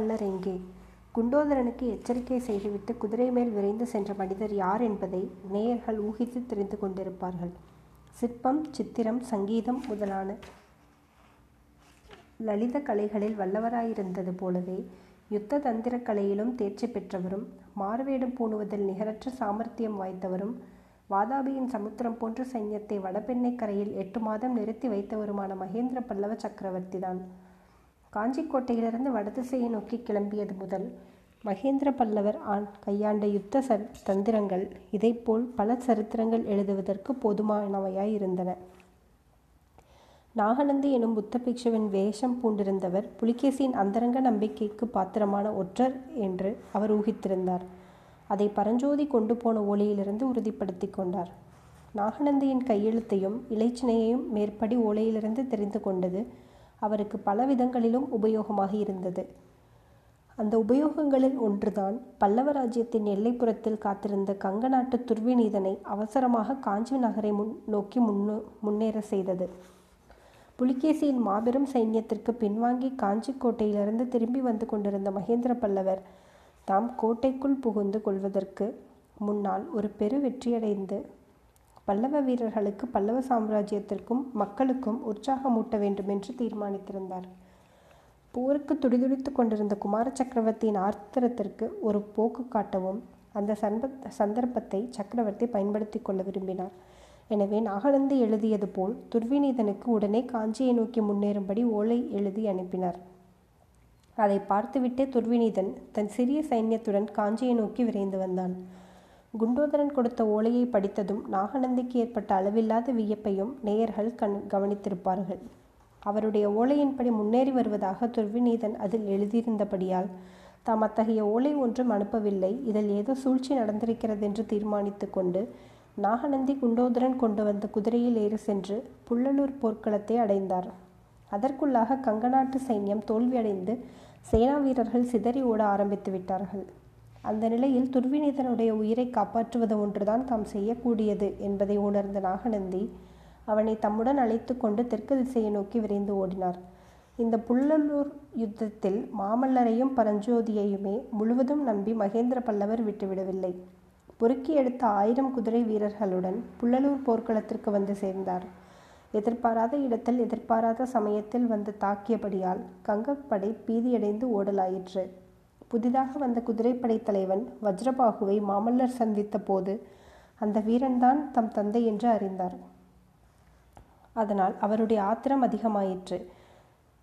மாமல்லர் எங்கே? குண்டோதரனுக்கு எச்சரிக்கை செய்துவிட்டு குதிரை மேல் விரைந்து சென்ற மனிதர் யார் என்பதை நேயர்கள் ஊகித்து தெரிந்து கொண்டிருப்பார்கள். சிற்பம் சித்திரம் சங்கீதம் முதலான லலித கலைகளில் வல்லவராயிருந்தது போலவே யுத்த தந்திர கலையிலும் தேர்ச்சி பெற்றவரும் மாறுவேடம் பூணுவதில் நிகரற்ற சாமர்த்தியம் வாய்த்தவரும் வாதாபியின் சமுத்திரம் போன்ற சைன்யத்தை வடபெண்ணை கரையில் எட்டு மாதம் நிறுத்தி வைத்தவருமான மகேந்திர பல்லவ சக்கரவர்த்தி தான் காஞ்சிக்கோட்டையிலிருந்து வடதிசையை நோக்கி கிளம்பியது முதல் மகேந்திர பல்லவர் ஆண் கையாண்ட யுத்த ச தந்திரங்கள் இதைப்போல் பல சரித்திரங்கள் எழுதுவதற்கு போதுமானவையாய் இருந்தன நாகநந்தி எனும் புத்த பிக்ஷுவின் வேஷம் பூண்டிருந்தவர் புலிகேசியின் அந்தரங்க நம்பிக்கைக்கு பாத்திரமான ஒற்றர் என்று அவர் ஊகித்திருந்தார். அதை பரஞ்சோதி கொண்டு போன ஓலையிலிருந்து உறுதிப்படுத்தி கொண்டார். நாகநந்தியின் கையெழுத்தையும் இலைச்சினையையும் மேற்படி ஓலையிலிருந்து தெரிந்து கொண்டது அவருக்கு பல விதங்களிலும் உபயோகமாக இருந்தது. அந்த உபயோகங்களில் ஒன்றுதான் பல்லவ ராஜ்யத்தின் எல்லைப்புறத்தில் காத்திருந்த கங்க நாட்டு துர்விநீதனை அவசரமாக காஞ்சி நகரை முன் நோக்கி முன்னு முன்னேற செய்தது. புலிகேசியின் மாபெரும் சைன்யத்திற்கு பின்வாங்கி காஞ்சி கோட்டையிலிருந்து திரும்பி வந்து கொண்டிருந்த மகேந்திர பல்லவர் தாம் கோட்டைக்குள் புகுந்து கொள்வதற்கு முன்னால் ஒரு பெரு வெற்றியடைந்து பல்லவ வீரர்களுக்கு பல்லவ சாம்ராஜ்யத்திற்கும் மக்களுக்கும் உற்சாகமூட்ட வேண்டும் என்று தீர்மானித்திருந்தார். போருக்கு துடிதுடித்து கொண்டிருந்த குமார சக்கரவர்த்தியின் ஆர்த்தரத்திற்கு ஒரு போக்கு காட்டவும் அந்த சன்ப சந்தர்ப்பத்தை சக்கரவர்த்தி பயன்படுத்தி கொள்ள விரும்பினார். எனவே நாகநந்தி எழுதியது போல் துர்விநீதனுக்கு உடனே காஞ்சியை நோக்கி முன்னேறும்படி ஓலை எழுதி அனுப்பினார். அதை பார்த்துவிட்டே துர்விநீதன் தன் சிறிய சைன்யத்துடன் காஞ்சியை நோக்கி விரைந்து வந்தான். குண்டோதரன் கொடுத்த ஓலையை படித்ததும் நாகநந்திக்கு ஏற்பட்ட அளவில்லாத வியப்பையும் நேயர்கள் கண் கவனித்திருப்பார்கள். அவருடைய ஓலையின்படி முன்னேறி வருவதாக துர்விநீதன் அதில் எழுதியிருந்தபடியால் தாம் அத்தகைய ஓலை ஒன்றும் அனுப்பவில்லை இதில் ஏதோ சூழ்ச்சி நடந்திருக்கிறது என்று தீர்மானித்து கொண்டு நாகநந்தி குண்டோதரன் கொண்டு வந்த குதிரையில் ஏறி சென்று புள்ளலூர் போர்க்களத்தை அடைந்தார். அதற்குள்ளாக கங்கநாட்டு சைன்யம் தோல்வியடைந்து சேனா வீரர்கள் சிதறி ஓட ஆரம்பித்து விட்டார்கள். அந்த நிலையில் துர்விநீதனுடைய உயிரை காப்பாற்றுவது ஒன்றுதான் தாம் செய்யக்கூடியது என்பதை உணர்ந்த நாகநந்தி அவனை தம்முடன் அழைத்து கொண்டு தெற்கு திசையை நோக்கி விரைந்து ஓடினார். இந்த புள்ளலூர் யுத்தத்தில் மாமல்லரையும் பரஞ்சோதியையுமே முழுவதும் நம்பி மகேந்திர பல்லவர் விட்டுவிடவில்லை பொறுக்கி எடுத்த ஆயிரம் குதிரை வீரர்களுடன் புள்ளலூர் போர்க்களத்திற்கு வந்து சேர்ந்தார். எதிர்பாராத இடத்தில் எதிர்பாராத சமயத்தில் வந்து தாக்கியபடியால் கங்கப்படை பீதியடைந்து ஓடலாயிற்று. புதிதாக வந்த குதிரைப்படை தலைவன் வஜ்ரபாகுவை மாமல்லர் சந்தித்த போது அந்த வீரன்தான் தம் தந்தை என்று அறிந்தார். அதனால் அவருடைய ஆத்திரம் அதிகமாயிற்று.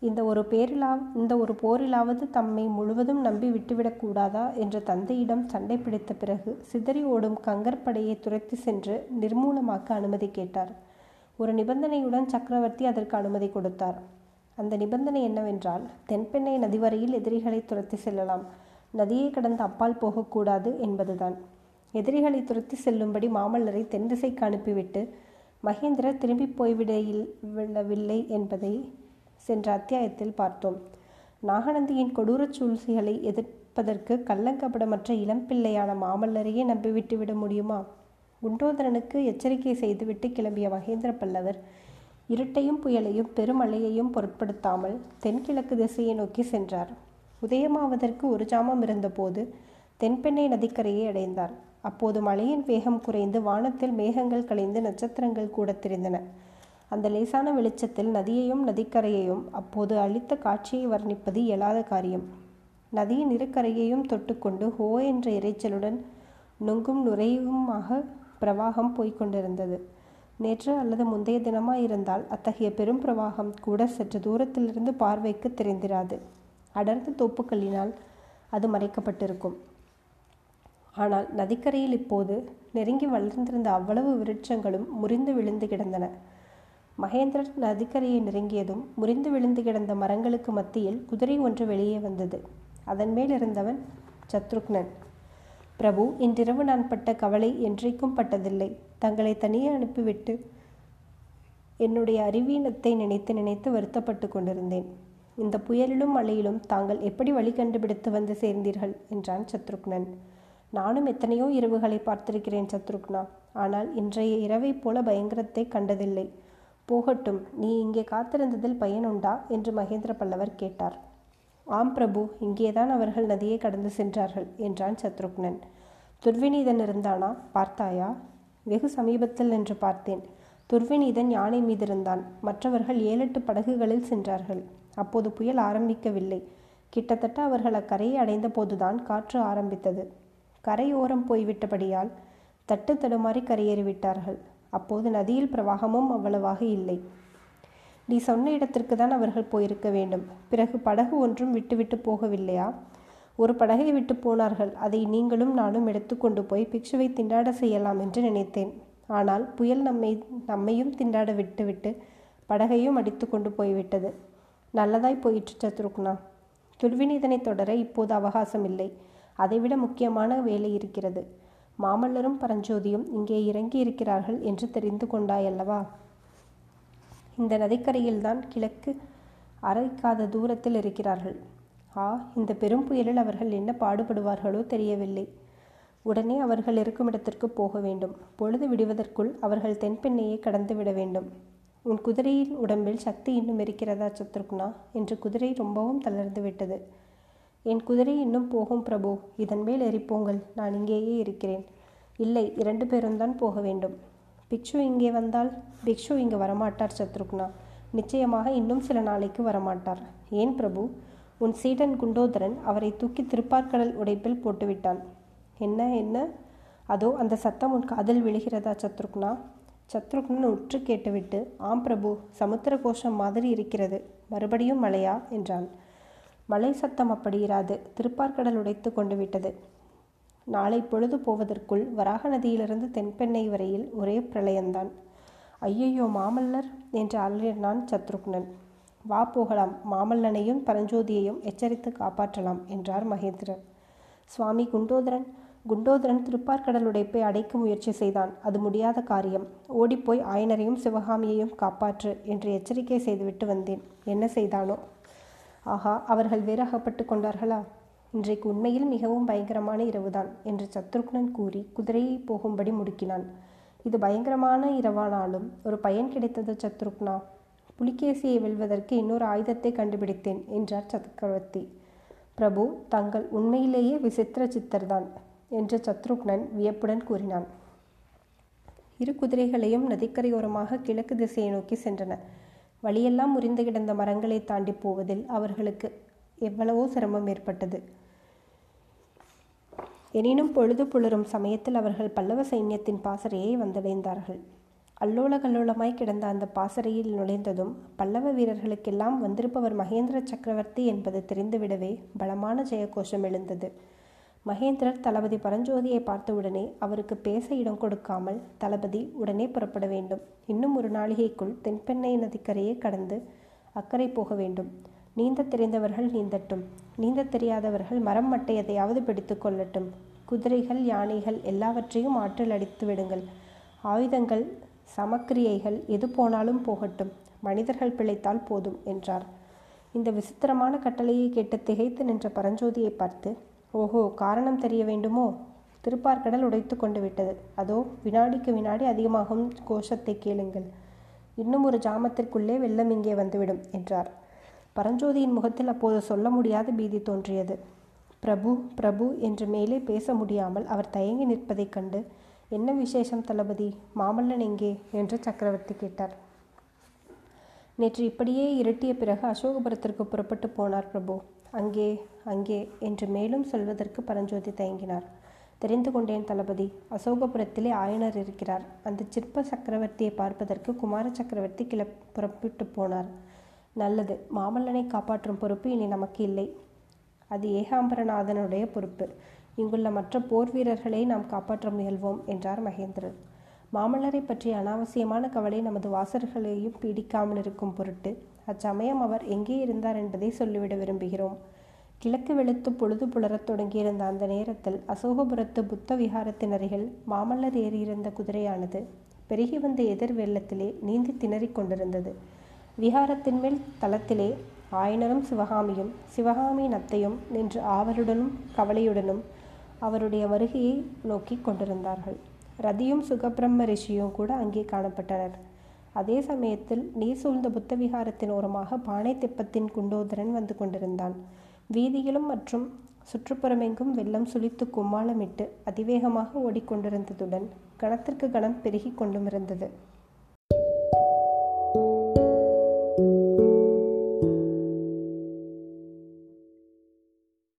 இந்த ஒரு பேரிலா இந்த ஒரு போரிலாவது தம்மை முழுவதும் நம்பி விட்டுவிடக்கூடாதா என்ற தந்தையிடம் சண்டை பிடித்த பிறகு சிதறி ஓடும் கங்கர் படையை துரத்தி சென்று நிர்மூலமாக்க அனுமதி கேட்டார். ஒரு நிபந்தனையுடன் சக்கரவர்த்தி அதற்கு அனுமதி கொடுத்தார். அந்த நிபந்தனை என்னவென்றால் தென்பெண்ணை நதிவரையில் எதிரிகளை துரத்தி செல்லலாம். நதியை கடந்து அப்பால் போகக்கூடாது என்பதுதான். எதிரிகளை துரத்தி செல்லும்படி மாமல்லரை தென் திசைக்கு அனுப்பிவிட்டு மகேந்திரர் திரும்பி போய்விடவில்லை என்பதை சென்ற அத்தியாயத்தில் பார்த்தோம். நாகநந்தியின் கொடூரச் சூழ்ச்சிகளை எதிர்ப்பதற்கு கள்ளங்கபடமற்ற இளம்பிள்ளையான மாமல்லரையே நம்பிவிட்டு விட முடியுமா? குண்டோதரனுக்கு எச்சரிக்கை செய்துவிட்டு கிளம்பிய மகேந்திர பல்லவர் இருட்டையும் புயலையும் பெருமழையையும் பொருட்படுத்தாமல் தென்கிழக்கு திசையை நோக்கி சென்றார். உதயமாவதற்கு ஒரு ஜாமம் இருந்தபோது தென்பெண்ணை நதிக்கரையை அடைந்தார். அப்போது மழையின் வேகம் குறைந்து வானத்தில் மேகங்கள் கலைந்து நட்சத்திரங்கள் கூட தெரிந்தன. அந்த லேசான வெளிச்சத்தில் நதியையும் நதிக்கரையையும் அப்போது அளித்த காட்சியை வர்ணிப்பது இயலாத காரியம். நதியின் இருக்கரையையும் தொட்டுக்கொண்டு ஹோ என்ற இறைச்சலுடன் நொங்கும் நுரையுமாக பிரவாகம் போய்கொண்டிருந்தது நேற்று அல்லது முந்தைய தினமாக இருந்தால் அத்தகைய பெரும் பிரவாகம் கூட சற்று தூரத்திலிருந்து பார்வைக்கு தெரிந்திராது. அடர்ந்த தோப்புக்களினால் அது மறைக்கப்பட்டிருக்கும். ஆனால் நதிக்கரையில் இப்போது நெருங்கி வளர்ந்திருந்த அவ்வளவு விருட்சங்களும் முறிந்து விழுந்து கிடந்தன. மகேந்திரன் நதிக்கரையை நெருங்கியதும் முறிந்து விழுந்து கிடந்த மரங்களுக்கு மத்தியில் குதிரை ஒன்று வெளியே வந்தது. அதன் மேல் இருந்தவன் சத்ருக்னன். பிரபு இன்றிரவு நான் பட்ட கவலை என்றைக்கும் பட்டதில்லை. தங்களை தனியே அனுப்பிவிட்டு என்னுடைய அறிவீனத்தை நினைத்து நினைத்து வருத்தப்பட்டு கொண்டிருந்தேன். இந்த புயலிலும் மழையிலும் தாங்கள் எப்படி வழி கண்டுபிடித்து வந்து சேர்ந்தீர்கள்? என்றான் சத்ருக்னன். நானும் எத்தனையோ இரவுகளை பார்த்திருக்கிறேன் சத்ருக்னா. ஆனால் இன்றைய இரவைப் போல பயங்கரத்தை கண்டதில்லை. போகட்டும் நீ இங்கே காத்திருந்ததில் பயனுண்டா என்று மகேந்திர பல்லவர் கேட்டார். ஆம் பிரபு இங்கேதான் அவர்கள் நதியை கடந்து சென்றார்கள் என்றான் சத்ருக்னன். துர்விநீதன் இருந்தானா? பார்த்தாயா? வெகு சமீபத்தில் என்று பார்த்தேன். துர்விநீதன் யானை மீதிருந்தான். மற்றவர்கள் ஏழெட்டு படகுகளில் சென்றார்கள். அப்போது புயல் ஆரம்பிக்கவில்லை. கிட்டத்தட்ட அவர்கள் அக்கரையை அடைந்த போதுதான் காற்று ஆரம்பித்தது. கரையோரம் போய்விட்டபடியால் தட்டு தடுமாறி கரையேறிவிட்டார்கள். அப்போது நதியில் பிரவாகமும் அவ்வளவாக இல்லை. நீ சொன்ன இடத்திற்கு தான் அவர்கள் போயிருக்க வேண்டும். பிறகு படகு ஒன்றும் விட்டுவிட்டு போகவில்லையா? ஒரு படகை விட்டு போனார்கள். அதை நீங்களும் நானும் எடுத்துக்கொண்டு போய் பிக்ஷுவை திண்டாட செய்யலாம் என்று நினைத்தேன். ஆனால் புயல் நம்மை நம்மையும் திண்டாட விட்டுவிட்டு படகையும் அடித்து கொண்டு போய்விட்டது. நல்லதாய் போயிற்று சத்ருக்னா. துர்விநீதனை தொடர இப்போது அவகாசம் இல்லை அதைவிட முக்கியமான வேலை இருக்கிறது. மாமல்லரும் பரஞ்சோதியும் இங்கே இறங்கி இருக்கிறார்கள் என்று தெரிந்து கொண்டாயல்லவா? இந்த நதிக்கரையில்தான் கிழக்கு அரைக்காத தூரத்தில் இருக்கிறார்கள். ஆ இந்த பெரும் புயலில் அவர்கள் என்ன பாடுபடுவார்களோ தெரியவில்லை. உடனே அவர்கள் இருக்கும் இடத்திற்கு போக வேண்டும். பொழுது விடுவதற்குள் அவர்கள் தென்பெண்ணையை கடந்து விட வேண்டும். உன் குதிரையின் உடம்பில் சக்தி இன்னும் இருக்கிறதா சத்ருக்னா? என்று குதிரை ரொம்பவும் தளர்ந்து விட்டது. என் குதிரை இன்னும் போகும் பிரபு இதன் மேல் எரிப்போங்கள் நான் இங்கேயே இருக்கிறேன். இல்லை இரண்டு பேரும் தான் போக வேண்டும். பிக்ஷு இங்கே வந்தால்? பிக்ஷு இங்கே வரமாட்டார் சத்ருக்னா. நிச்சயமாக இன்னும் சில நாளைக்கு வரமாட்டார். ஏன் பிரபு? உன் சீடன் குண்டோதரன் அவரை தூக்கி திருப்பார்கடல் உடைப்பில் போட்டுவிட்டான். என்ன என்ன? அதோ அந்த சத்தம் உன் காதில் விழுகிறதா சத்ருக்னா? சத்ருக்னன் உற்று கேட்டுவிட்டு ஆம் பிரபு சமுத்திர கோஷம் மாதிரி இருக்கிறது மறுபடியும் மழையா என்றான். மலை சத்தம் அப்படி இராது திருப்பார்கடல் உடைத்து கொண்டு விட்டது. நாளை பொழுது போவதற்குள் வராக நதியிலிருந்து தென்பெண்ணை வரையில் ஒரே பிரளயம்தான். ஐயையோ மாமல்லர்! என்று அலறினான் சத்ருக்னன். வா போகலாம் மாமல்லனையும் பரஞ்சோதியையும் எச்சரித்து காப்பாற்றலாம் என்றார் மகேந்திரர். சுவாமி குண்டோதரன் குண்டோதரன் திருப்பார்கடல் உடைப்பை அடைக்க முயற்சி செய்தான். அது முடியாத காரியம். ஓடிப்போய் ஆயனரையும் சிவகாமியையும் காப்பாற்று என்று எச்சரிக்கை செய்துவிட்டு வந்தேன். என்ன செய்தானோ? ஆஹா அவர்கள் வேறு அகப்பட்டு கொண்டார்களா? இன்றைக்கு உண்மையில் மிகவும் பயங்கரமான இரவுதான் என்று சத்ருக்னன் கூறி குதிரையை போகும்படி முடுக்கினான். இது பயங்கரமான இரவானாலும் ஒரு பயன் கிடைத்தது சத்ருக்னா? புலிகேசியை வெல்வதற்கு இன்னொரு ஆயுதத்தை கண்டுபிடித்தேன் என்றார் சக்கரவர்த்தி. பிரபு தங்கள் உண்மையிலேயே விசித்திர சித்தர்தான் என்று சத்ருக்னன் வியப்புடன் கூறினான். இரு குதிரைகளையும் நதிக்கரையோரமாக கிழக்கு திசையை நோக்கி சென்றன. வழியெல்லாம் முறிந்து கிடந்த மரங்களை தாண்டி போவதில் அவர்களுக்கு எவ்வளவோ சிரமம் ஏற்பட்டது. எனினும் பொழுது புலரும் சமயத்தில் அவர்கள் பல்லவ சைன்யத்தின் பாசறையை வந்தடைந்தார்கள். அல்லோல கல்லோலமாய் கிடந்த அந்த பாசறையில் நுழைந்ததும் பல்லவ வீரர்களுக்கெல்லாம் வந்திருப்பவர் மகேந்திர சக்கரவர்த்தி என்பது தெரிந்துவிடவே பலமான ஜெயகோஷம் எழுந்தது. மகேந்திரர் தளபதி பரஞ்சோதியை பார்த்தவுடனே அவருக்கு பேச இடம் கொடுக்காமல் தளபதி உடனே புறப்பட வேண்டும். இன்னும் ஒரு நாளிகைக்குள் தென்பெண்ணை நதிக்கரையை கடந்து அக்கறை போக வேண்டும். நீந்த தெரிந்தவர்கள் நீந்தட்டும். நீந்த தெரியாதவர்கள் மரம் மட்டையதையாவது பிடித்து கொள்ளட்டும். குதிரைகள் யானைகள் எல்லாவற்றையும் ஆற்றில் அடித்து விடுங்கள் ஆயுதங்கள் சமக்கிரியைகள் எது போனாலும் போகட்டும். மனிதர்கள் பிழைத்தால் போதும் என்றார். இந்த விசித்திரமான கட்டளையை கேட்டு திகைத்து நின்ற பரஞ்சோதியை பார்த்து ஓஹோ காரணம் தெரிய வேண்டுமோ? திருப்பார்கடல் உடைத்து கொண்டு விட்டது. அதோ வினாடிக்கு வினாடி அதிகமாகும் கோஷத்தை கேளுங்கள். இன்னும் ஒரு ஜாமத்திற்குள்ளே வெள்ளம் இங்கே வந்துவிடும் என்றார். பரஞ்சோதியின் முகத்தில் அப்போது சொல்ல முடியாத பீதி தோன்றியது. பிரபு பிரபு என்று மேலே பேச முடியாமல் அவர் தயங்கி நிற்பதைக் கண்டு என்ன விசேஷம் தளபதி? மாமல்லன் எங்கே? என்று சக்கரவர்த்தி கேட்டார். நேற்று இப்படியே இரட்டிய பிறகு அசோகபுரத்திற்கு புறப்பட்டு போனார் பிரபு. அங்கே அங்கே என்று மேலும் சொல்வதற்கு பரஞ்சோதி தயங்கினார். தெரிந்து கொண்டேன் தளபதி. அசோகபுரத்திலே ஆயனர் இருக்கிறார். அந்த சிற்ப சக்கரவர்த்தியை பார்ப்பதற்கு குமார சக்கரவர்த்தி கிள புறப்பட்டு போனார். நல்லது. மாமல்லனை காப்பாற்றும் பொறுப்பு இனி நமக்கு இல்லை. அது ஏகாம்பரநாதனுடைய பொறுப்பு. இங்குள்ள மற்ற போர் வீரர்களை நாம் காப்பாற்ற முயல்வோம் என்றார் மகேந்திரன். மாமல்லரை பற்றிய அனாவசியமான கவலை நமது வாசர்களையும் பீடிக்காமல் இருக்கும் பொருட்டு அச்சமயம் அவர் எங்கே இருந்தார் என்பதை சொல்லிவிட விரும்புகிறோம். கிழக்கு வெளுத்து பொழுது புலரத் தொடங்கியிருந்த அந்த நேரத்தில் அசோகபுரத்து புத்த விகாரத்தின் அருகில் மாமல்லர் ஏறியிருந்த குதிரையானது பெருகி வந்த எதிர் வெள்ளத்திலே நீந்தி திணறிக் கொண்டிருந்தது. விகாரத்தின் மேல் தளத்திலே ஆயனரும் சிவகாமியும் சிவகாமியின் அத்தையும் நின்று ஆவலுடனும் கவலையுடனும் அவருடைய வருகையை நோக்கி கொண்டிருந்தார்கள். ரதியும் சுகபிரம்ம ரிஷியும் கூட அங்கே காணப்பட்டனர். அதே சமயத்தில் நீர் சூழ்ந்த புத்த விகாரத்தின் ஓரமாக பானை தெப்பத்தின் குண்டோதரன் வந்து கொண்டிருந்தான். வீதியிலும் மற்றும் சுற்றுப்புறமெங்கும் வெள்ளம் சுழித்து கும்மாளமிட்டு அதிவேகமாக ஓடிக்கொண்டிருந்ததுடன் கணத்திற்கு கணம் பெருகிக் கொண்டுமிருந்தது.